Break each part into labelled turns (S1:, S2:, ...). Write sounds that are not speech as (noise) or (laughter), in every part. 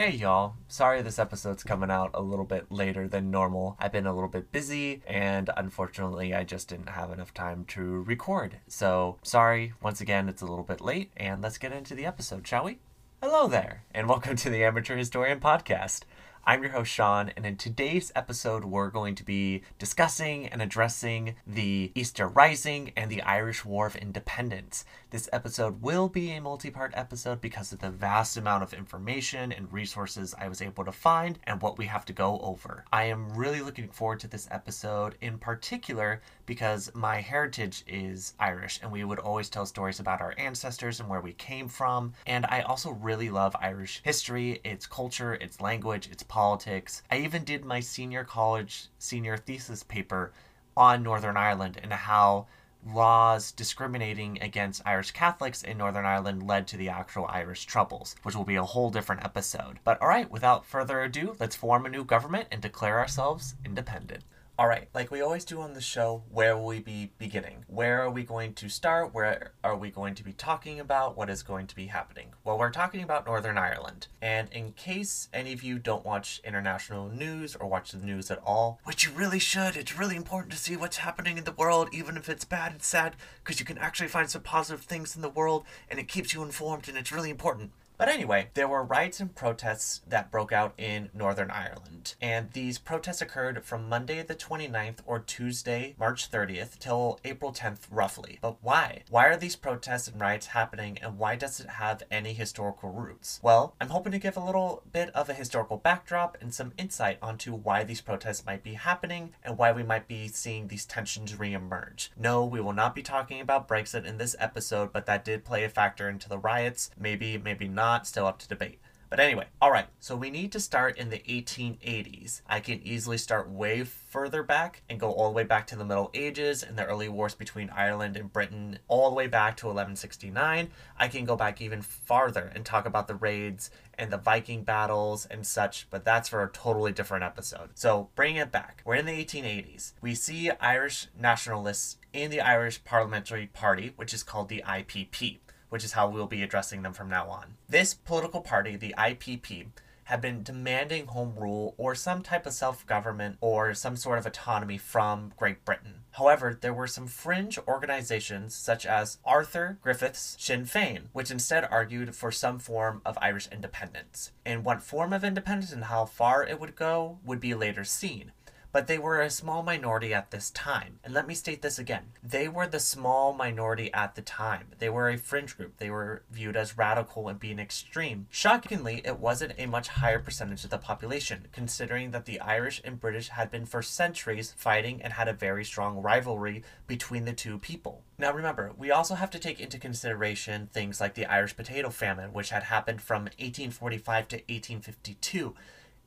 S1: Hey y'all, sorry this episode's coming out a little bit later than normal. I've been a little bit busy and unfortunately I just didn't have enough time to record. So sorry, once again, it's a little bit late and let's get into the episode, shall we? Hello there, and (laughs) welcome to the Amateur Historian Podcast. I'm your host, Sean, and in today's episode, we're going to be discussing and addressing the Easter Rising and the Irish War of Independence. This episode will be a multi part episode because of the vast amount of information and resources I was able to find and what we have to go over. I am really looking forward to this episode in particular because my heritage is Irish and we would always tell stories about our ancestors and where we came from. And I also really love Irish history, its culture, its language, its politics. I even did my senior college senior thesis paper on Northern Ireland and how laws discriminating against Irish Catholics in Northern Ireland led to the actual Irish Troubles, which will be a whole different episode. But alright, without further ado, let's form a new government and declare ourselves independent. All right, like we always do on the show, where will we be beginning? Where are we going to start? Where are we going to be talking about? What is going to be happening? Well, we're talking about Northern Ireland. And in case any of you don't watch international news or watch the news at all, which you really should, it's really important to see what's happening in the world, even if it's bad and sad, because you can actually find some positive things in the world and it keeps you informed and it's really important. But anyway, there were riots and protests that broke out in Northern Ireland. And these protests occurred from Monday the 29th or Tuesday, March 30th, till April 10th, roughly. But why? Why are these protests and riots happening, and why does it have any historical roots? Well, I'm hoping to give a little bit of a historical backdrop and some insight onto why these protests might be happening and why we might be seeing these tensions reemerge. No, we will not be talking about Brexit in this episode, but that did play a factor into the riots. Maybe, maybe not not, still up to debate. But anyway, all right, so we need to start in the 1880s. I can easily start way further back and go all the way back to the Middle Ages and the early wars between Ireland and Britain, all the way back to 1169. I can go back even farther and talk about the raids and the Viking battles and such, but that's for a totally different episode. So bring it back. We're in the 1880s. We see Irish nationalists in the Irish Parliamentary Party, which is called the IPP which is how we'll be addressing them from now on. This political party, the IPP, had been demanding home rule or some type of self government or some sort of autonomy from Great Britain. However, there were some fringe organizations such as Arthur Griffith's Sinn Féin, which instead argued for some form of Irish independence. And what form of independence and how far it would go would be later seen but they were a small minority at this time. And let me state this again they were the small minority at the time. They were a fringe group, they were viewed as radical and being extreme. Shockingly, it wasn't a much higher percentage of the population, considering that the Irish and British had been for centuries fighting and had a very strong rivalry between the two people. Now remember, we also have to take into consideration things like the Irish potato famine, which had happened from 1845 to 1852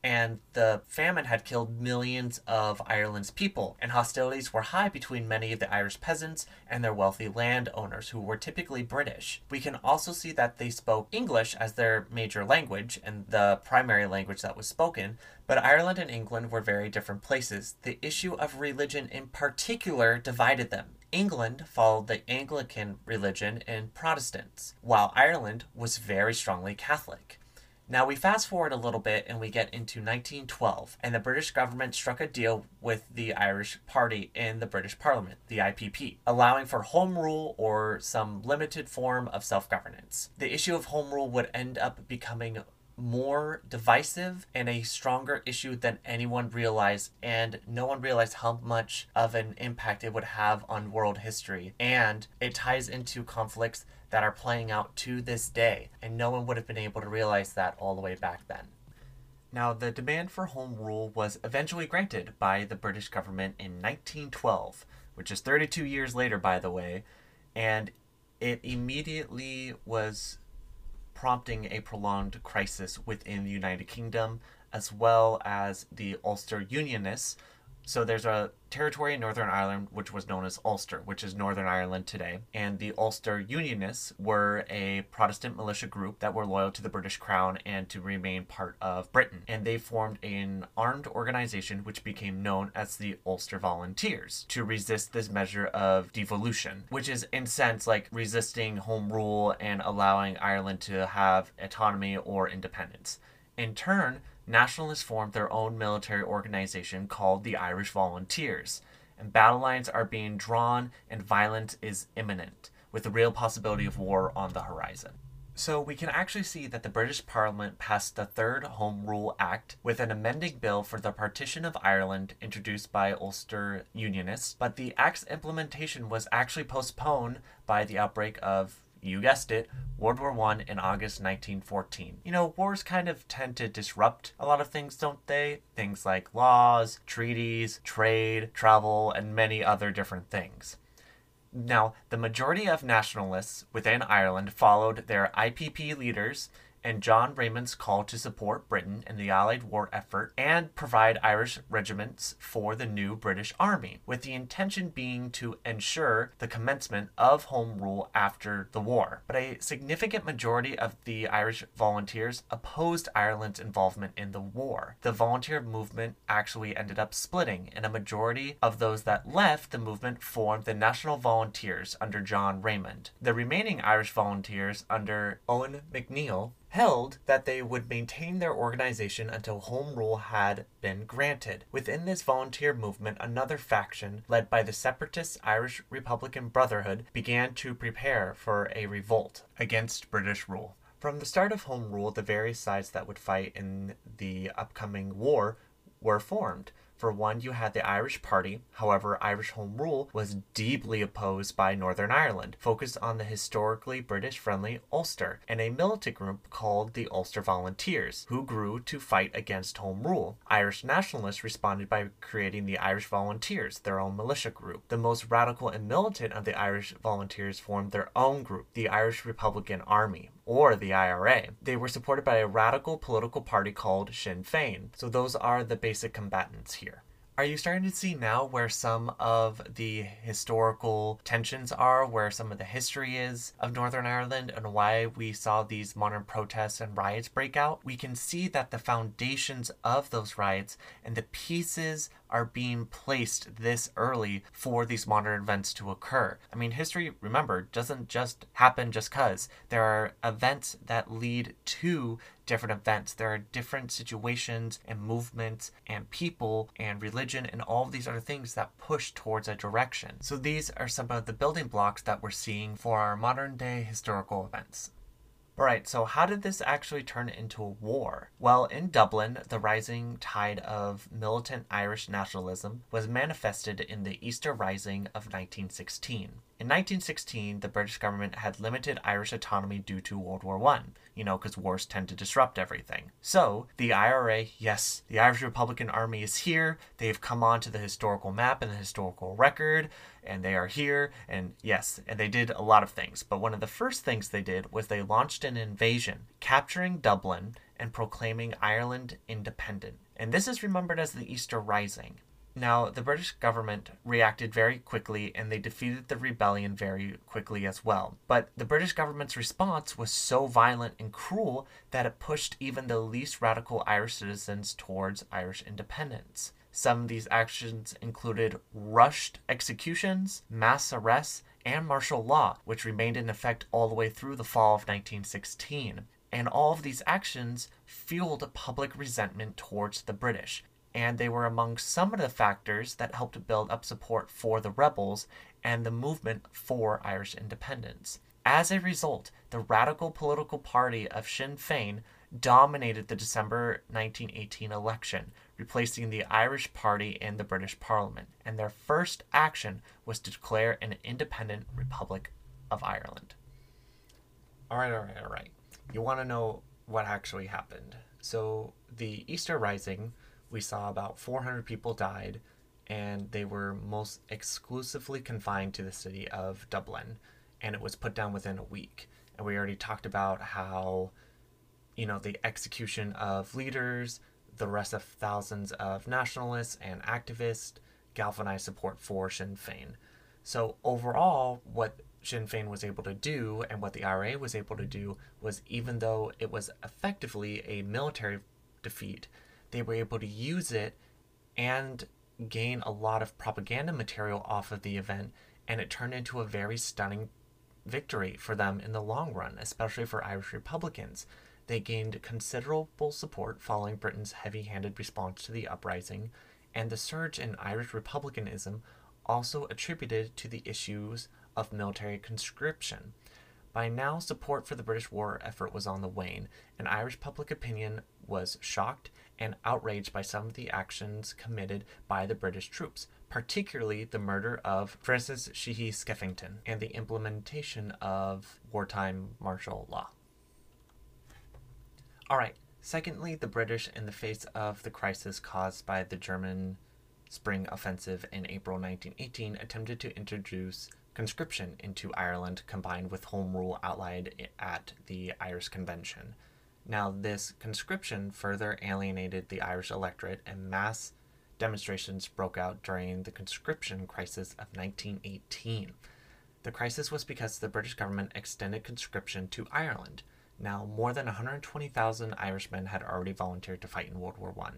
S1: and the famine had killed millions of Ireland's people, and hostilities were high between many of the Irish peasants and their wealthy landowners, who were typically British. We can also see that they spoke English as their major language and the primary language that was spoken, but Ireland and England were very different places. The issue of religion in particular divided them. England followed the Anglican religion and Protestants, while Ireland was very strongly Catholic. Now we fast forward a little bit and we get into 1912, and the British government struck a deal with the Irish Party in the British Parliament, the IPP, allowing for home rule or some limited form of self governance. The issue of home rule would end up becoming more divisive and a stronger issue than anyone realized, and no one realized how much of an impact it would have on world history. And it ties into conflicts that are playing out to this day, and no one would have been able to realize that all the way back then. Now, the demand for home rule was eventually granted by the British government in 1912, which is 32 years later, by the way, and it immediately was prompting a prolonged crisis within the United Kingdom, as well as the Ulster Unionists, so there's a territory in Northern Ireland which was known as Ulster, which is Northern Ireland today. And the Ulster Unionists were a Protestant militia group that were loyal to the British Crown and to remain part of Britain. And they formed an armed organization which became known as the Ulster Volunteers to resist this measure of devolution, which is in sense like resisting home rule and allowing Ireland to have autonomy or independence. In turn, nationalists formed their own military organization called the Irish Volunteers, and battle lines are being drawn and violence is imminent, with the real possibility of war on the horizon. So we can actually see that the British Parliament passed the Third Home Rule Act with an amending bill for the partition of Ireland introduced by Ulster Unionists, but the Act's implementation was actually postponed by the outbreak of you guessed it, World War I in August 1914. You know, wars kind of tend to disrupt a lot of things, don't they? Things like laws, treaties, trade, travel, and many other different things. Now, the majority of nationalists within Ireland followed their IPP leaders and John Redmond's call to support Britain in the Allied war effort and provide Irish regiments for the new British Army, with the intention being to ensure the commencement of Home Rule after the war. But a significant majority of the Irish volunteers opposed Ireland's involvement in the war. The volunteer movement actually ended up splitting, and a majority of those that left the movement formed the National Volunteers under John Raymond. The remaining Irish volunteers under Eoin MacNeill held that they would maintain their organization until Home Rule had been granted. Within this volunteer movement, another faction, led by the separatist Irish Republican Brotherhood, began to prepare for a revolt against British rule. From the start of Home Rule, the various sides that would fight in the upcoming war were formed. For one, you had the Irish Party. However, Irish Home Rule was deeply opposed by Northern Ireland, focused on the historically British friendly Ulster, and a militant group called the Ulster Volunteers, who grew to fight against Home Rule. Irish nationalists responded by creating the Irish Volunteers, their own militia group. The most radical and militant of the Irish Volunteers formed their own group, the Irish Republican Army or the IRA. They were supported by a radical political party called Sinn Féin. So those are the basic combatants here. Are you starting to see now where some of the historical tensions are, where some of the history is of Northern Ireland, and why we saw these modern protests and riots break out? We can see that the foundations of those riots and the pieces are being placed this early for these modern events to occur. I mean, history, remember, doesn't just happen just because. There are events that lead to different events. There are different situations and movements and people and religion and all of these other things that push towards a direction. So these are some of the building blocks that we're seeing for our modern day historical events. Alright, so how did this actually turn into a war? Well, in Dublin, the rising tide of militant Irish nationalism was manifested in the Easter Rising of 1916. In 1916, the British government had limited Irish autonomy due to World War I, you know, because wars tend to disrupt everything. So, the IRA, yes, the Irish Republican Army is here. They've come onto the historical map and the historical record and they are here and yes and they did a lot of things but one of the first things they did was they launched an invasion capturing dublin and proclaiming ireland independent and this is remembered as the easter rising now the british government reacted very quickly and they defeated the rebellion very quickly as well. But the british government's response was so violent and cruel that it pushed even the least radical irish citizens towards irish independence. Some of these actions included rushed executions, mass arrests, and martial law, which remained in effect all the way through the fall of 1916. And all of these actions fueled public resentment towards the British, and they were among some of the factors that helped build up support for the rebels and the movement for Irish independence. As a result, the radical political party of Sinn Féin dominated the December 1918 election, replacing the Irish Party in the British Parliament, and their first action was to declare an independent Republic of Ireland. All right, all right, all right. You want to know what actually happened. So, the Easter Rising, we saw about 400 people died, and they were most exclusively confined to the city of Dublin, and it was put down within a week. And we already talked about how, you know, the execution of leaders, the rest of thousands of nationalists and activists galvanized support for Sinn Féin. So, overall, what Sinn Féin was able to do and what the IRA was able to do was even though it was effectively a military defeat, they were able to use it and gain a lot of propaganda material off of the event, and it turned into a very stunning victory for them in the long run, especially for Irish Republicans. They gained considerable support following Britain's heavy handed response to the uprising, and the surge in Irish republicanism also attributed to the issues of military conscription. By now, support for the British war effort was on the wane, and Irish public opinion was shocked and outraged by some of the actions committed by the British troops, particularly the murder of Francis Sheehy Skeffington and the implementation of wartime martial law. All right. Secondly, the British, in the face of the crisis caused by the German Spring Offensive in April 1918, attempted to introduce conscription into Ireland combined with Home Rule outlined at the Irish Convention. Now, this conscription further alienated the Irish electorate, and mass demonstrations broke out during the conscription crisis of 1918. The crisis was because the British government extended conscription to Ireland. Now, more than 120,000 Irishmen had already volunteered to fight in World War I,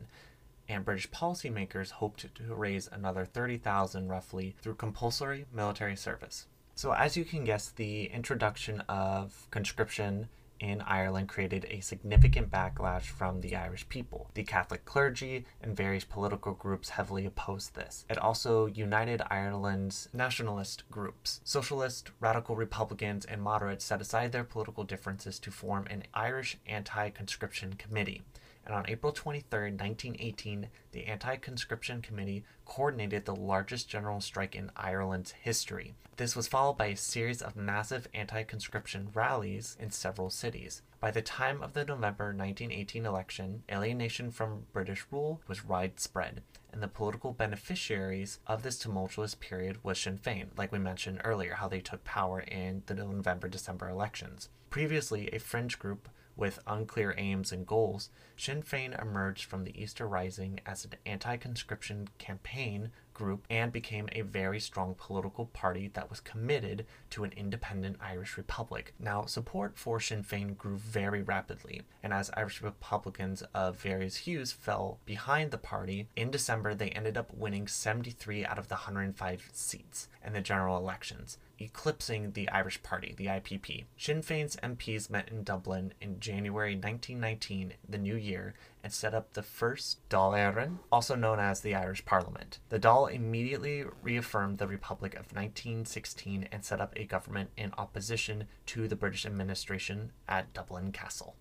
S1: and British policymakers hoped to raise another 30,000 roughly through compulsory military service. So, as you can guess, the introduction of conscription in Ireland created a significant backlash from the Irish people. The Catholic clergy and various political groups heavily opposed this. It also united Ireland's nationalist groups. Socialist, radical Republicans, and moderates set aside their political differences to form an Irish anti conscription committee and on April 23, 1918, the Anti Conscription Committee coordinated the largest general strike in Ireland's history. This was followed by a series of massive anti conscription rallies in several cities. By the time of the November 1918 election, alienation from British rule was widespread, and the political beneficiaries of this tumultuous period was Sinn Féin, like we mentioned earlier, how they took power in the November December elections. Previously, a fringe group with unclear aims and goals, Sinn Féin emerged from the Easter Rising as an anti conscription campaign group and became a very strong political party that was committed to an independent Irish Republic. Now, support for Sinn Féin grew very rapidly, and as Irish Republicans of various hues fell behind the party, in December they ended up winning 73 out of the 105 seats in the general elections eclipsing the Irish Party, the IPP. Sinn Féin's MPs met in Dublin in January 1919, the new year, and set up the first Dáil Éireann, also known as the Irish Parliament. The Dáil immediately reaffirmed the Republic of 1916 and set up a government in opposition to the British administration at Dublin Castle.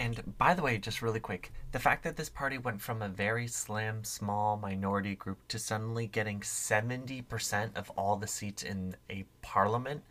S1: And by the way, just really quick, the fact that this party went from a very slim, small minority group to suddenly getting 70% of all the seats in a parliament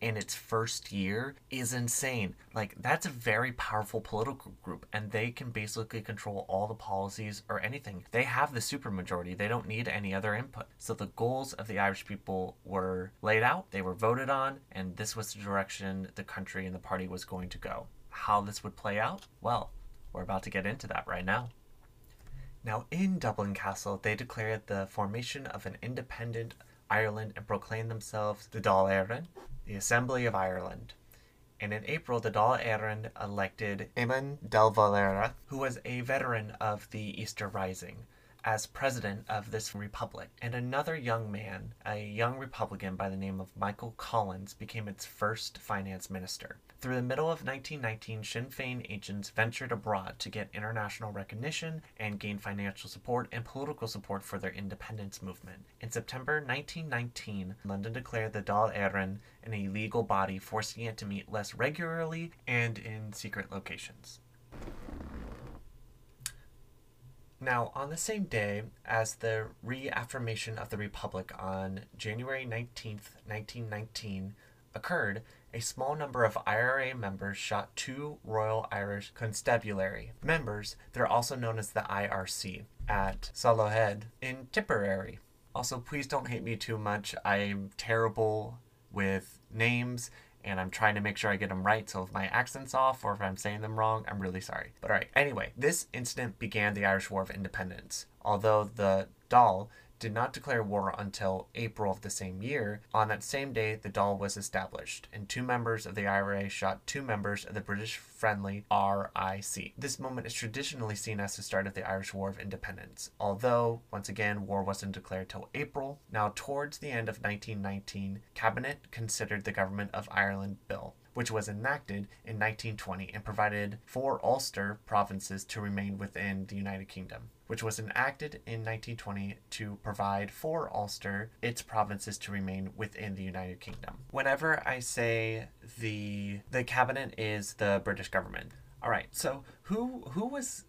S1: in its first year is insane. Like, that's a very powerful political group, and they can basically control all the policies or anything. They have the supermajority, they don't need any other input. So, the goals of the Irish people were laid out, they were voted on, and this was the direction the country and the party was going to go how this would play out? Well, we're about to get into that right now. Now, in Dublin Castle, they declared the formation of an independent Ireland and proclaimed themselves the Dáil Éireann, the Assembly of Ireland. And in April, the Dáil Éireann elected Eamon Del Valera, who was a veteran of the Easter Rising, as president of this republic. And another young man, a young Republican by the name of Michael Collins, became its first finance minister. Through the middle of 1919, Sinn Féin agents ventured abroad to get international recognition and gain financial support and political support for their independence movement. In September 1919, London declared the Dáil Éireann an illegal body, forcing it to meet less regularly and in secret locations. Now, on the same day as the reaffirmation of the Republic on January 19th, 1919, occurred, a small number of IRA members shot two Royal Irish Constabulary members, they're also known as the IRC, at Solohead in Tipperary. Also, please don't hate me too much. I'm terrible with names and I'm trying to make sure I get them right. So if my accent's off or if I'm saying them wrong, I'm really sorry. But all right, anyway, this incident began the Irish War of Independence. Although the Dáil did not declare war until April of the same year. On that same day, the Dáil was established, and two members of the IRA shot two members of the British friendly RIC. This moment is traditionally seen as the start of the Irish War of Independence, although, once again, war wasn't declared till April. Now, towards the end of 1919, Cabinet considered the Government of Ireland Bill, which was enacted in 1920 and provided for Ulster provinces to remain within the United Kingdom which was enacted in 1920 to provide for Ulster its provinces to remain within the United Kingdom. Whenever I say the the cabinet is the British government. All right. So who who was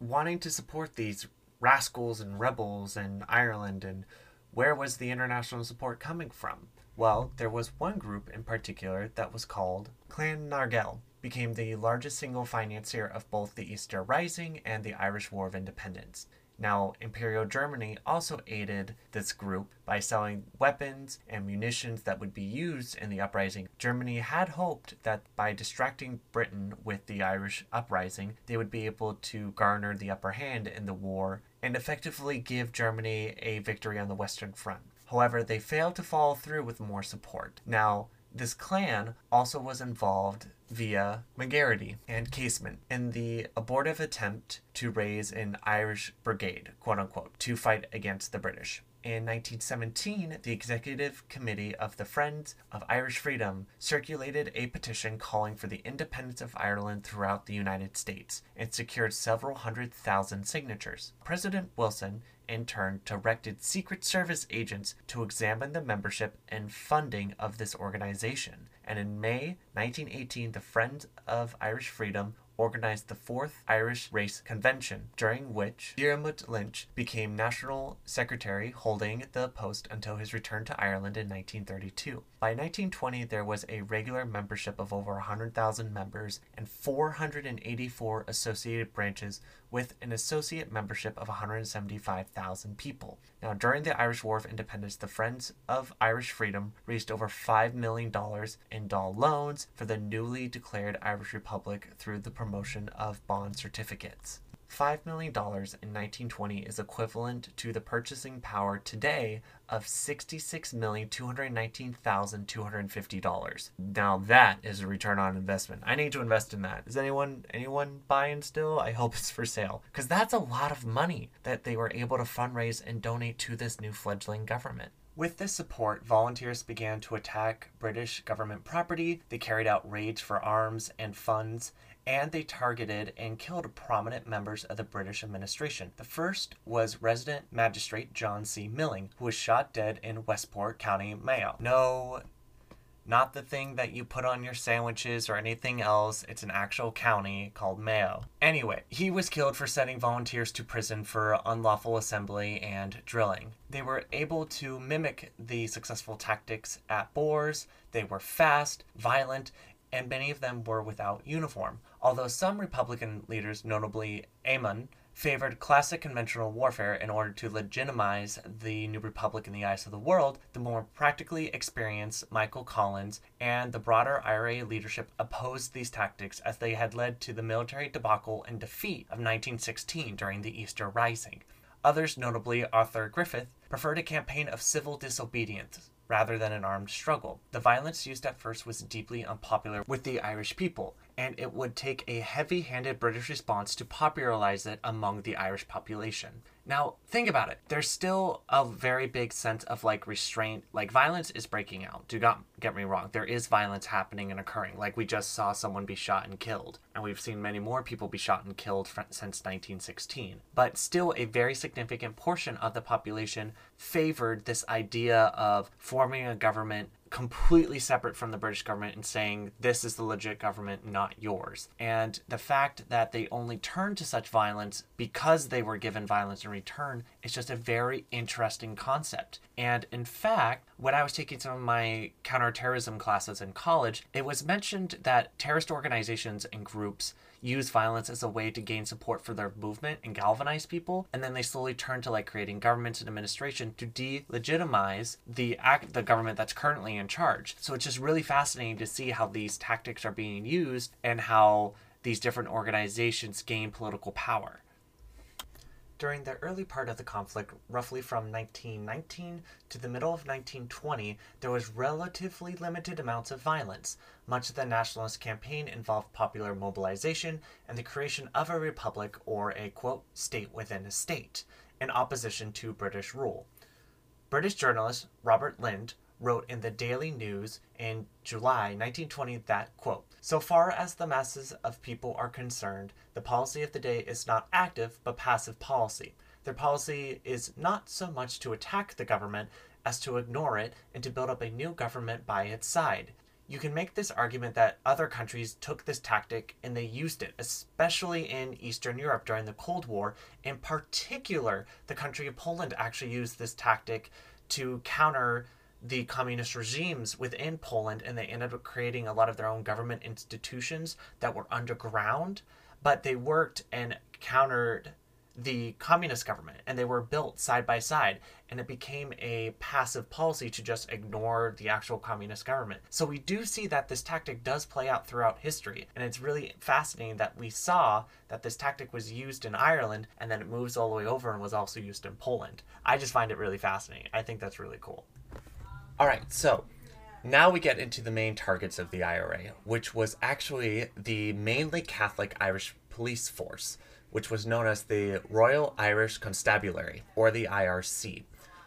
S1: wanting to support these rascals and rebels in Ireland and where was the international support coming from? Well, there was one group in particular that was called Clan na Gael became the largest single financier of both the Easter Rising and the Irish War of Independence. Now, Imperial Germany also aided this group by selling weapons and munitions that would be used in the uprising. Germany had hoped that by distracting Britain with the Irish uprising, they would be able to garner the upper hand in the war and effectively give Germany a victory on the Western Front. However, they failed to follow through with more support. Now, this clan also was involved via McGarrity and Casement in the abortive attempt to raise an Irish brigade, quote unquote, to fight against the British. In 1917, the Executive Committee of the Friends of Irish Freedom circulated a petition calling for the independence of Ireland throughout the United States and secured several hundred thousand signatures. President Wilson in turn directed Secret Service agents to examine the membership and funding of this organization. And in May 1918, the Friends of Irish Freedom organized the Fourth Irish Race Convention, during which Diarmuid Lynch became National Secretary, holding the post until his return to Ireland in 1932. By 1920, there was a regular membership of over 100,000 members and 484 associated branches with an associate membership of 175,000 people. Now, during the Irish War of Independence, the Friends of Irish Freedom raised over $5 million in Dáil loans for the newly declared Irish Republic through the promotion of bond certificates. $5 million in 1920 is equivalent to the purchasing power today of $66,219,250. Now that is a return on investment. I need to invest in that. Is anyone anyone buying still? I hope it's for sale cuz that's a lot of money that they were able to fundraise and donate to this new fledgling government. With this support, volunteers began to attack British government property. They carried out raids for arms and funds, and they targeted and killed prominent members of the British administration. The first was resident magistrate John C. Milling, who was shot dead in Westport, County Mayo. No, not the thing that you put on your sandwiches or anything else. It's an actual county called Mayo. Anyway, he was killed for sending volunteers to prison for unlawful assembly and drilling. They were able to mimic the successful tactics at Boers. They were fast, violent, and many of them were without uniform. Although some Republican leaders, notably Eamon, favored classic conventional warfare in order to legitimize the new republic in the eyes of the world, the more practically experienced Michael Collins and the broader IRA leadership opposed these tactics as they had led to the military debacle and defeat of 1916 during the Easter Rising. Others, notably Arthur Griffith, preferred a campaign of civil disobedience rather than an armed struggle. The violence used at first was deeply unpopular with the Irish people, and it would take a heavy handed British response to popularize it among the Irish population. Now, think about it. There's still a very big sense of like restraint, like violence is breaking out. Do not get me wrong. There is violence happening and occurring. Like we just saw someone be shot and killed, and we've seen many more people be shot and killed since 1916. But still, a very significant portion of the population favored this idea of forming a government completely separate from the British government and saying this is the legit government, not yours. And the fact that they only turned to such violence because they were given violence in return is just a very interesting concept. And in fact, when I was taking some of my counterterrorism classes in college, it was mentioned that terrorist organizations and groups use violence as a way to gain support for their movement and galvanize people and then they slowly turn to like creating governments and administration to delegitimize the act the government that's currently in charge. So it's just really fascinating to see how these tactics are being used and how these different organizations gain political power during the early part of the conflict, roughly from 1919 to the middle of 1920, there was relatively limited amounts of violence. Much of the nationalist campaign involved popular mobilization and the creation of a republic or a quote state within a state in opposition to British rule. British journalist Robert Lynd wrote in the Daily News in July 1920 that, quote, So far as the masses of people are concerned, the policy of the day is not active but passive policy. Their policy is not so much to attack the government as to ignore it and to build up a new government by its side. You can make this argument that other countries took this tactic and they used it, especially in Eastern Europe during the Cold War. In particular, the country of Poland actually used this tactic to counter the communist regimes within Poland, and they ended up creating a lot of their own government institutions that were underground, but they worked and countered the communist government and they were built side by side and it became a passive policy to just ignore the actual communist government. So we do see that this tactic does play out throughout history and it's really fascinating that we saw that this tactic was used in Ireland and then it moves all the way over and was also used in Poland. I just find it really fascinating. I think that's really cool.
S2: All right, so now we get into the main targets of the IRA, which was actually the mainly Catholic Irish police force which was known as the Royal Irish Constabulary, or the IRC,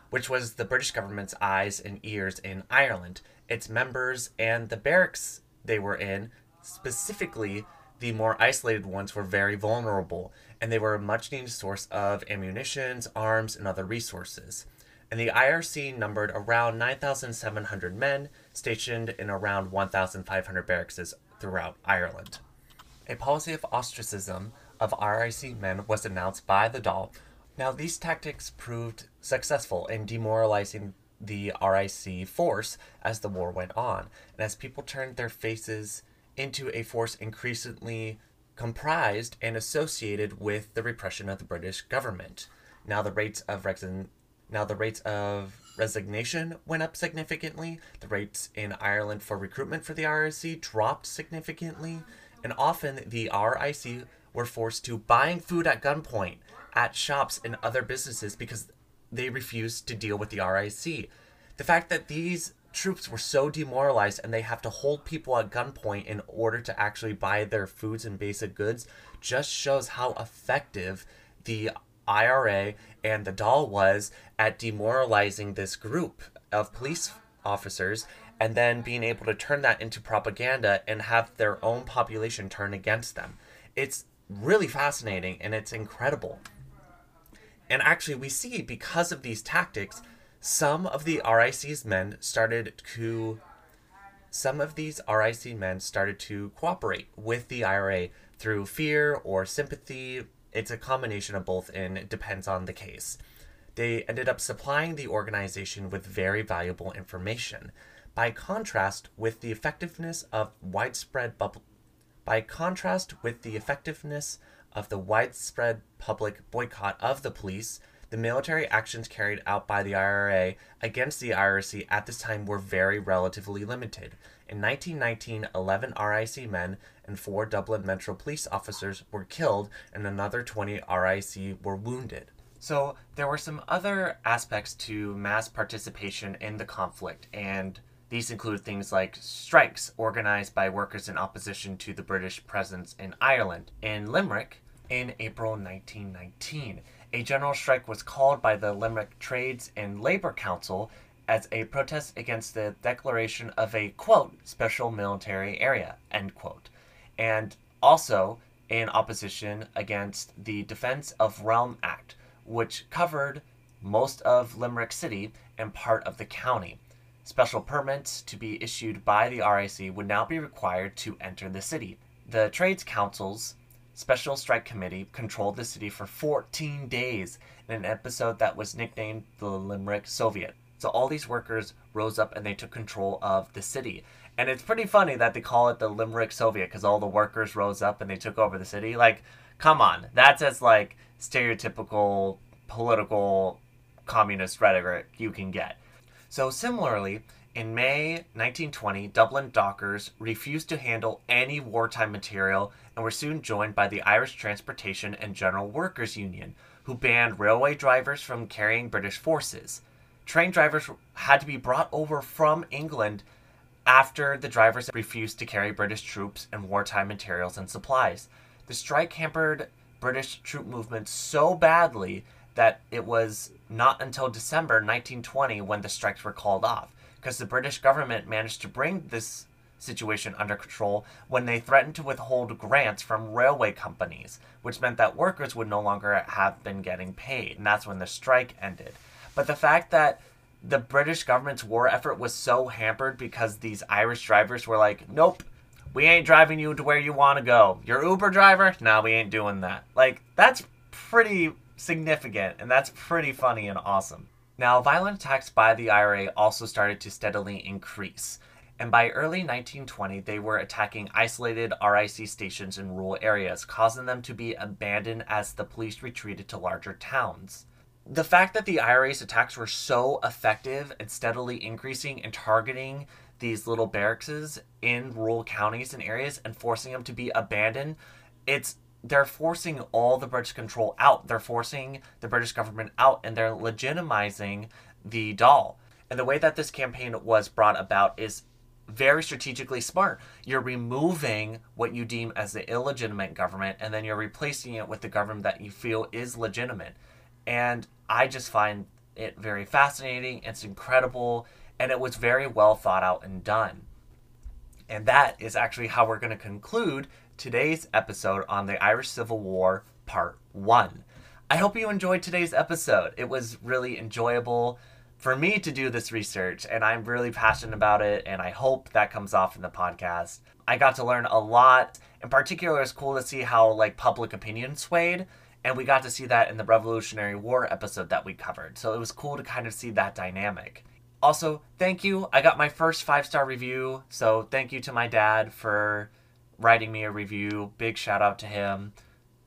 S2: which was the British government's eyes and ears in Ireland. Its members and the barracks they were in, specifically the more isolated ones, were very vulnerable, and they were a much needed source of ammunitions, arms, and other resources. And the IRC numbered around 9,700 men stationed in around 1,500 barracks throughout Ireland. A policy of ostracism of RIC men was announced by the Dáil. Now, these tactics proved successful in demoralizing the RIC force as the war went on, and as people turned their faces into a force increasingly comprised and associated with the repression of the British government. Now the rates of now the rates of resignation went up significantly. The rates in Ireland for recruitment for the RIC dropped significantly, and often the RIC were forced to buying food at gunpoint at shops and other businesses because they refused to deal with the RIC. The fact that these troops were so demoralized and they have to hold people at gunpoint in order to actually buy their foods and basic goods just shows how effective the IRA and the Dáil was at demoralizing this group of police officers and then being able to turn that into propaganda and have their own population turn against them. It's really fascinating and it's incredible. And actually, we see because of these tactics, some of the RIC's men started to. Some of these RIC men started to cooperate with the IRA through fear or sympathy. It's a combination of both, and it depends on the case. They ended up supplying the organization with very valuable information. By contrast, with the effectiveness of widespread bubble by contrast with the effectiveness of the widespread public boycott of the police, the military actions carried out by the IRA against the IRC at this time were very relatively limited. In 1919, 11 RIC men and four Dublin Metro police officers were killed, and another 20 RIC were wounded. So, there were some other aspects to mass participation in the conflict, and these include things like strikes organized by workers in opposition to the British presence in Ireland. In Limerick, in April 1919, a general strike was called by the Limerick Trades and Labor Council as a protest against the declaration of a quote special military area end quote and also in opposition against the defense of realm act which covered most of limerick city and part of the county Special permits to be issued by the RIC would now be required to enter the city. The Trades Council's Special Strike Committee controlled the city for 14 days in an episode that was nicknamed the Limerick Soviet. So all these workers rose up and they took control of the city. And it's pretty funny that they call it the Limerick Soviet because all the workers rose up and they took over the city. Like, come on, that's as like stereotypical political communist rhetoric you can get. So, similarly, in May 1920, Dublin dockers refused to handle any wartime material and were soon joined by the Irish Transportation and General Workers Union, who banned railway drivers from carrying British forces. Train drivers had to be brought over from England after the drivers refused to carry British troops and wartime materials and supplies. The strike hampered British troop movements so badly that it was not until December 1920 when the strikes were called off.
S1: because the British government managed to bring this situation under control when they threatened to withhold grants from railway companies, which meant that workers would no longer have been getting paid. And that's when the strike ended. But the fact that the British government's war effort was so hampered because these Irish drivers were like, nope, we ain't driving you to where you want to go. You're Uber driver? No, we ain't doing that. Like, that's pretty significant and that's pretty funny and awesome. Now, violent attacks by the IRA also started to steadily increase and by early 1920, they were attacking isolated RIC stations in rural areas, causing them to be abandoned as the police retreated to larger towns. The fact that the IRA's attacks were so effective and steadily increasing and targeting these little barracks in rural counties and areas and forcing them to be abandoned, it's they're forcing all the British control out. They're forcing the British government out and they're legitimizing the Dáil. And the way that this campaign was brought about is very strategically smart. You're removing what you deem as the illegitimate government and then you're replacing it with the government that you feel is legitimate. And I just find it very fascinating. It's incredible. And it was very well thought out and done. And that is actually how we're going to conclude today's episode on the Irish Civil War, Part 1. I hope you enjoyed today's episode. It was really enjoyable for me to do this research, and I'm really passionate about it, and I hope that comes off in the podcast. I got to learn a lot. In particular, it's cool to see how like public opinion swayed, and we got to see that in the Revolutionary War episode that we covered. So it was cool to kind of see that dynamic. Also, thank you. I got my first five star review, so thank you to my dad for writing me a review. Big shout out to him.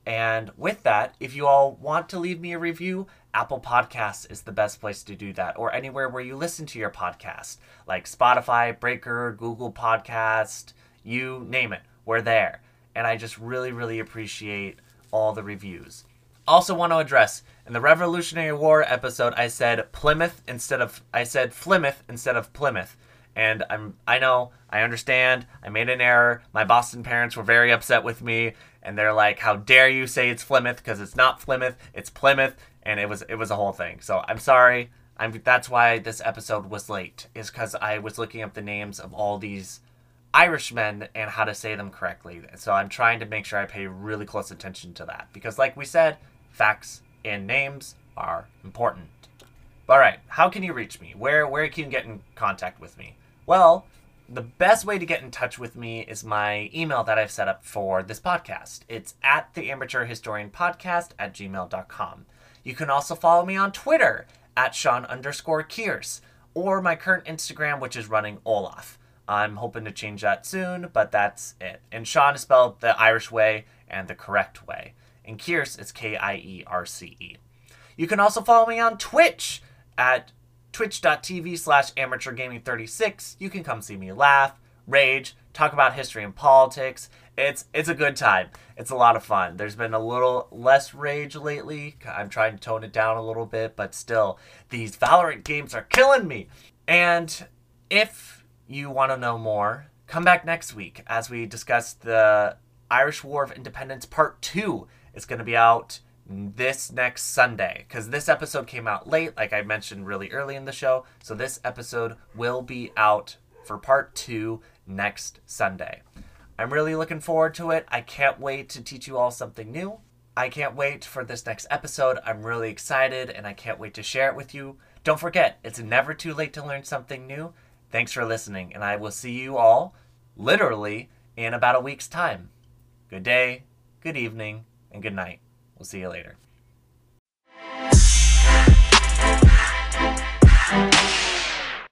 S1: And with that, if you all want to leave me a review, Apple Podcasts is the best place to do that, or anywhere where you listen to your podcast, like Spotify, Breaker, Google Podcast, you name it. We're there. And I just really, really appreciate all the reviews. Also, want to address in the Revolutionary War episode, I said Plymouth instead of I said Plymouth instead of Plymouth, and I'm I know I understand I made an error. My Boston parents were very upset with me, and they're like, "How dare you say it's Plymouth? Because it's not Plymouth, it's Plymouth." and it was it was a whole thing. So I'm sorry. I'm that's why this episode was late. Is because I was looking up the names of all these Irishmen and how to say them correctly. So I'm trying to make sure I pay really close attention to that because, like we said, facts and names are important. All right, how can you reach me? Where where can you get in contact with me? Well, the best way to get in touch with me is my email that I've set up for this podcast. It's at the amateur historian podcast at gmail.com. You can also follow me on Twitter at Sean underscore Kierce or my current Instagram, which is running Olaf. I'm hoping to change that soon, but that's it. And Sean is spelled the Irish way and the correct way. And Kierce is K I E R C E. You can also follow me on Twitch at twitch.tv slash amateurgaming36. You can come see me laugh, rage, talk about history and politics, it's it's a good time. It's a lot of fun. There's been a little less rage lately. I'm trying to tone it down a little bit, but still, these Valorant games are killing me. And if you want to know more, come back next week as we discuss the Irish War of Independence Part 2. It's going to be out this next Sunday because this episode came out late, like I mentioned really early in the show. So this episode will be out for Part 2 next Sunday. I'm really looking forward to it. I can't wait to teach you all something new. I can't wait for this next episode. I'm really excited and I can't wait to share it with you. Don't forget, it's never too late to learn something new. Thanks for listening, and I will see you all literally in about a week's time. Good day, good evening, and good night. We'll see you later.